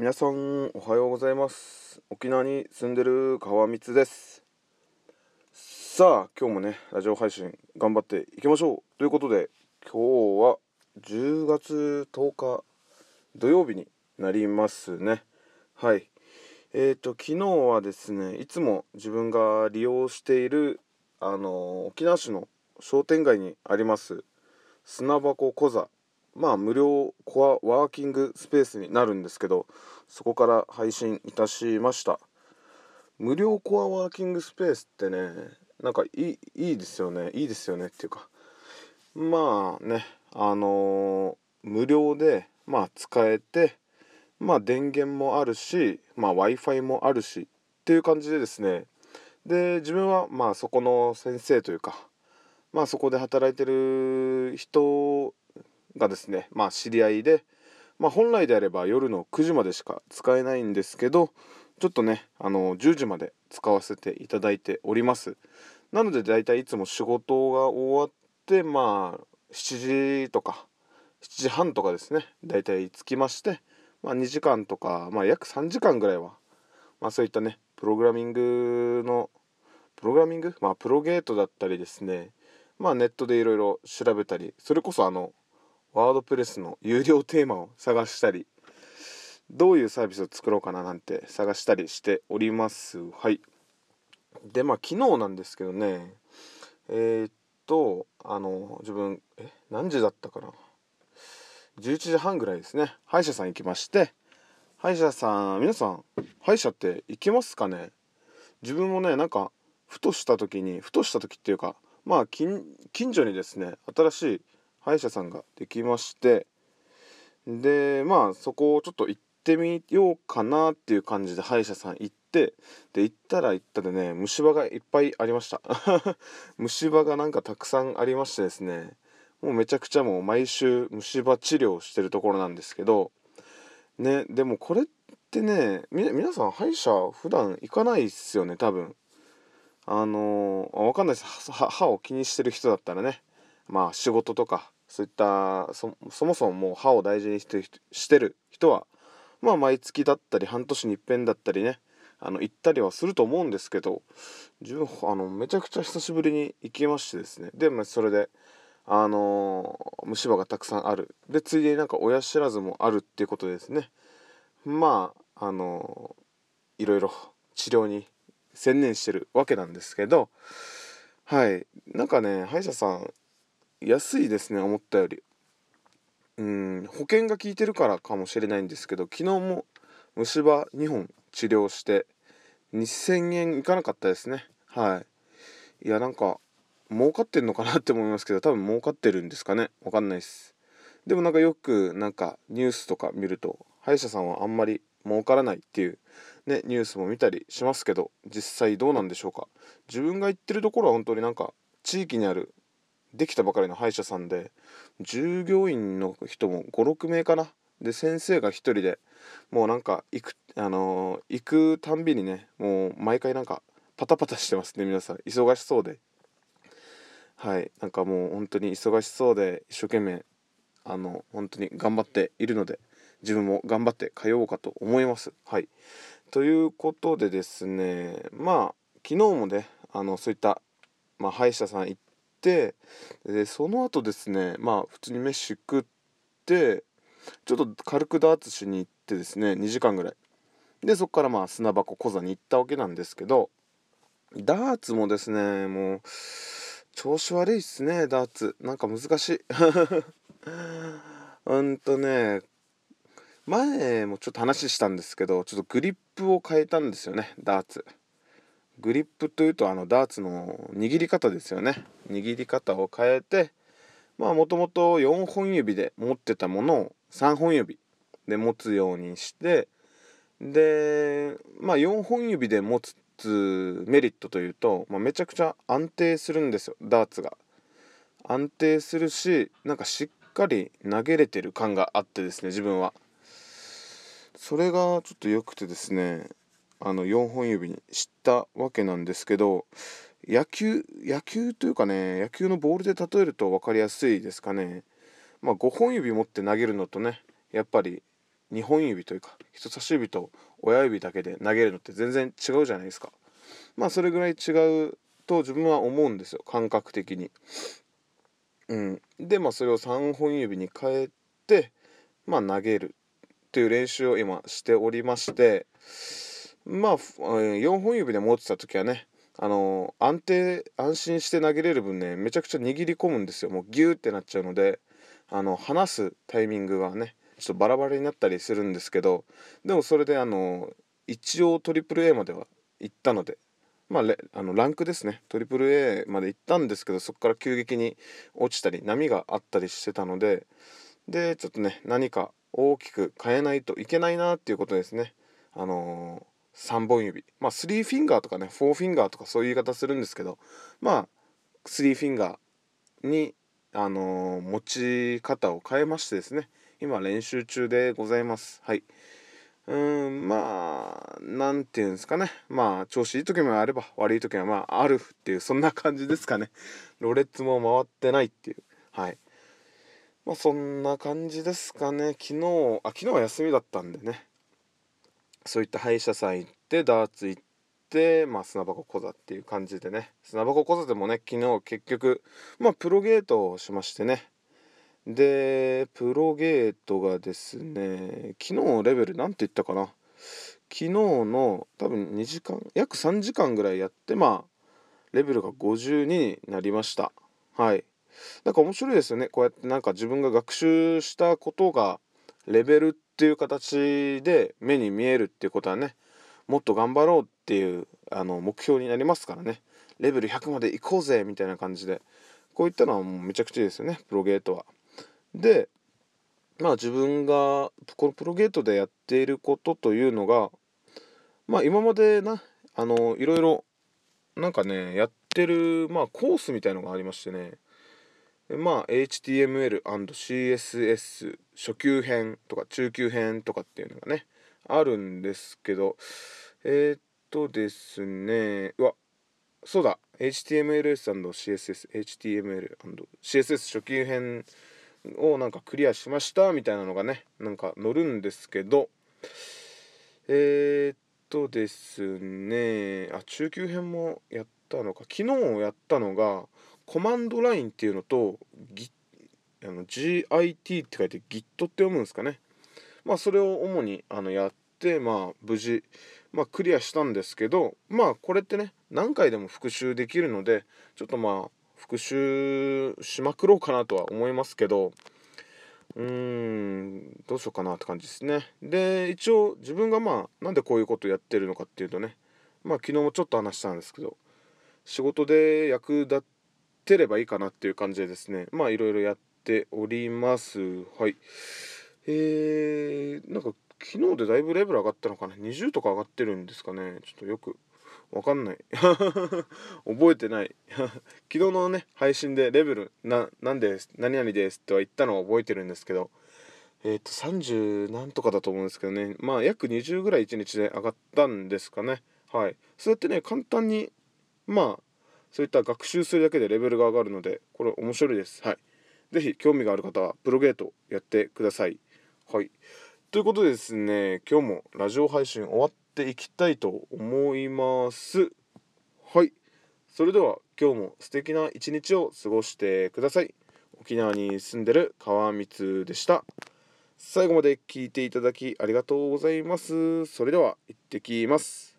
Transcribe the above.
皆さんおはようございます。沖縄に住んでる川光です。さあ今日もねラジオ配信頑張っていきましょう。ということで今日は10月10日土曜日になりますね。はい。えーと昨日はですねいつも自分が利用しているあの沖縄市の商店街にあります砂箱小座まあ無料コアワーキングスペースになるんですけどそこから配信いたしました。無料コアワーキングスペースってねなんかいいいいですよね。いいですよねっていうか。まあねあのー、無料でまあ使えてまあ電源もあるしまあ w i f i もあるしっていう感じでですね。で自分はまあそこの先生というかまあそこで働いてる人がですねまあ知り合いで、まあ、本来であれば夜の9時までしか使えないんですけどちょっとねあの10時まで使わせていただいております。なのでだいたいいつも仕事が終わってまあ7時とか7時半とかですねだいたい着きまして、まあ、2時間とか、まあ、約3時間ぐらいは、まあ、そういったねプログラミングのプログラミング？まあプロゲートだったりですねまあネットでいろいろ調べたりそれこそあのワードプレスの有料テーマを探したりどういうサービスを作ろうかななんて探したりしております。はい。でまあ昨日なんですけどね。えー、っとあの自分え何時だったかな？11時半ぐらいですね。歯医者さん行きまして。歯医者さん皆さん歯医者って行きますかね？自分もねなんかふとした時にふとした時っていうかまあ近所にですね新しい歯医者さんができましてでまあそこをちょっと行ってみようかなっていう感じで歯医者さん行ってで行ったら行ったでね虫歯がいっぱいありました。虫歯がなんかたくさんありましてですねもうめちゃくちゃもう毎週虫歯治療してるところなんですけどねでもこれってね皆さん歯医者普段行かないっすよね多分。あのー、わかんないです。歯を気にしてる人だったらねまあ仕事とかそういったそもそももう歯を大事にしてしてる人はまあ毎月だったり半年に一遍だったりねあの行ったりはすると思うんですけど自分あのめちゃくちゃ久しぶりに行きましてですね。で、まあ、それであのー、虫歯がたくさんある。でついでになんか親知らずもあるっていうことでですね。まああのー、いろいろ治療に専念してるわけなんですけどはい。なんかね歯医者さん安いですね思ったより。うん保険が効いてるからかもしれないんですけど昨日も虫歯2本治療して2000円いかなかったですね。はい。いやなんか儲かってんのかなって思いますけど多分儲かってるんですかね。わかんないです。でもなんかよくなんかニュースとか見ると歯医者さんはあんまり儲からないっていうねニュースも見たりしますけど実際どうなんでしょうか。自分が行ってるところは本当になんか地域にあるできたばかりの歯医者さんで従業員の人も56名かな。で先生が1人でもうなんか行くあのー、行くたんびにねもう毎回なんかパタパタしてますね皆さん。忙しそうで。はい。なんかもう本当に忙しそうで一生懸命あの本当に頑張っているので自分も頑張って通おうかと思います。はい。ということでですねまあ昨日もねあのそういった、まあ、歯医者さん行ってでその後ですねまあ普通に飯食ってちょっと軽くダーツしに行ってですね2時間ぐらい。でそこからまあ砂箱小座に行ったわけなんですけどダーツもですねもう調子悪いっすねダーツ。なんか難しい。うんとね前もちょっと話したんですけどちょっとグリップを変えたんですよねダーツ。グリップというとあのダーツの握り方ですよね。握り方を変えてまあもともと4本指で持ってたものを3本指で持つようにしてでまあ4本指で持つメリットというと、まあ、めちゃくちゃ安定するんですよダーツが。安定するしなんかしっかり投げれてる感があってですね自分は。それがちょっと良くてですねあの4本指にしたわけなんですけど野球野球というかね野球のボールで例えると分かりやすいですかね。まあ5本指持って投げるのとねやっぱり2本指というか人差し指と親指だけで投げるのって全然違うじゃないですか。まあそれぐらい違うと自分は思うんですよ感覚的に。うん。でまあそれを3本指に変えてまあ投げるっていう練習を今しておりましてまあ4本指で持ってた時はねあの安定安心して投げれる分ねめちゃくちゃ握り込むんですよ。もうギューってなっちゃうのであの離すタイミングがねちょっとバラバラになったりするんですけどでもそれであの一応トリプル a までは行ったのでまあ、あのランクですね。トリプル a まで行ったんですけどそこから急激に落ちたり波があったりしてたのででちょっとね何か大きく変えないといけないなっていうことですね。あの、3本指。まあ3フィンガーとかね4フィンガーとかそういう言い方するんですけどまあ3フィンガーにあのー、持ち方を変えましてですね。今練習中でございます。はい。うんまあ何て言うんですかね。まあ調子いい時もあれば悪い時はまああるっていうそんな感じですかね。ろれつも回ってないっていう。はい。まあそんな感じですかね。昨日あ昨日は休みだったんでね。そういった歯医者さん行ってダーツ行ってまあ砂箱小座っていう感じでね。砂箱小座でもね昨日結局まあプロゲートをしましてね。でプロゲートがですね昨日レベル何て言ったかな。昨日の多分2時間約3時間ぐらいやってまあレベルが52になりました。はい。なんか面白いですよね。こうやってなんか自分が学習したことがレベルってていう形で目に見えるっていうことはねもっと頑張ろうっていうあの目標になりますからね。レベル100まで行こうぜみたいな感じで。こういったのはもうめちゃくちゃいいですよねプロゲートは。でまあ自分がこのプロゲートでやっていることというのがまあ今までなあのいろいろなんかねやってるまあコースみたいのがありましてね。まあ HTML&CSS 初級編とか中級編とかっていうのがねあるんですけどえー、っとですねうわそうだ HTMLS&CSS HTML&CSS 初級編をなんかクリアしましたみたいなのがねなんか載るんですけどえー、っとですねあ中級編もやったのか昨日やったのがコマンドラインっていうのと、Git、あの GIT って書いて Git って読むんですかね。まあそれを主にあのやってまあ無事まあクリアしたんですけどまあこれってね何回でも復習できるのでちょっとまあ復習しまくろうかなとは思いますけどうーんどうしようかなって感じですね。で一応自分がまあなんでこういうことやってるのかっていうとねまあ昨日もちょっと話したんですけど仕事で役立ってればいいかなっていう感じでですね。まあいろいろやっております。はい。えー、なんか昨日でだいぶレベル上がったのかな。20とか上がってるんですかね。ちょっとよくわかんない。覚えてない。昨日のね配信でレベルな何です何々ですっては言ったのは覚えてるんですけど。えっ、ー、と30何とかだと思うんですけどね。まあ約20ぐらい1日で上がったんですかね。はい。そうやってね簡単にまあそういった学習するだけでレベルが上がるのでこれ面白いです。はい。是非興味がある方はプロゲートやってください。はい。ということでですね今日もラジオ配信終わっていきたいと思います。はい。それでは今日も素敵な一日を過ごしてください。沖縄に住んでる川光でした。最後まで聞いていただきありがとうございます。それでは行ってきます。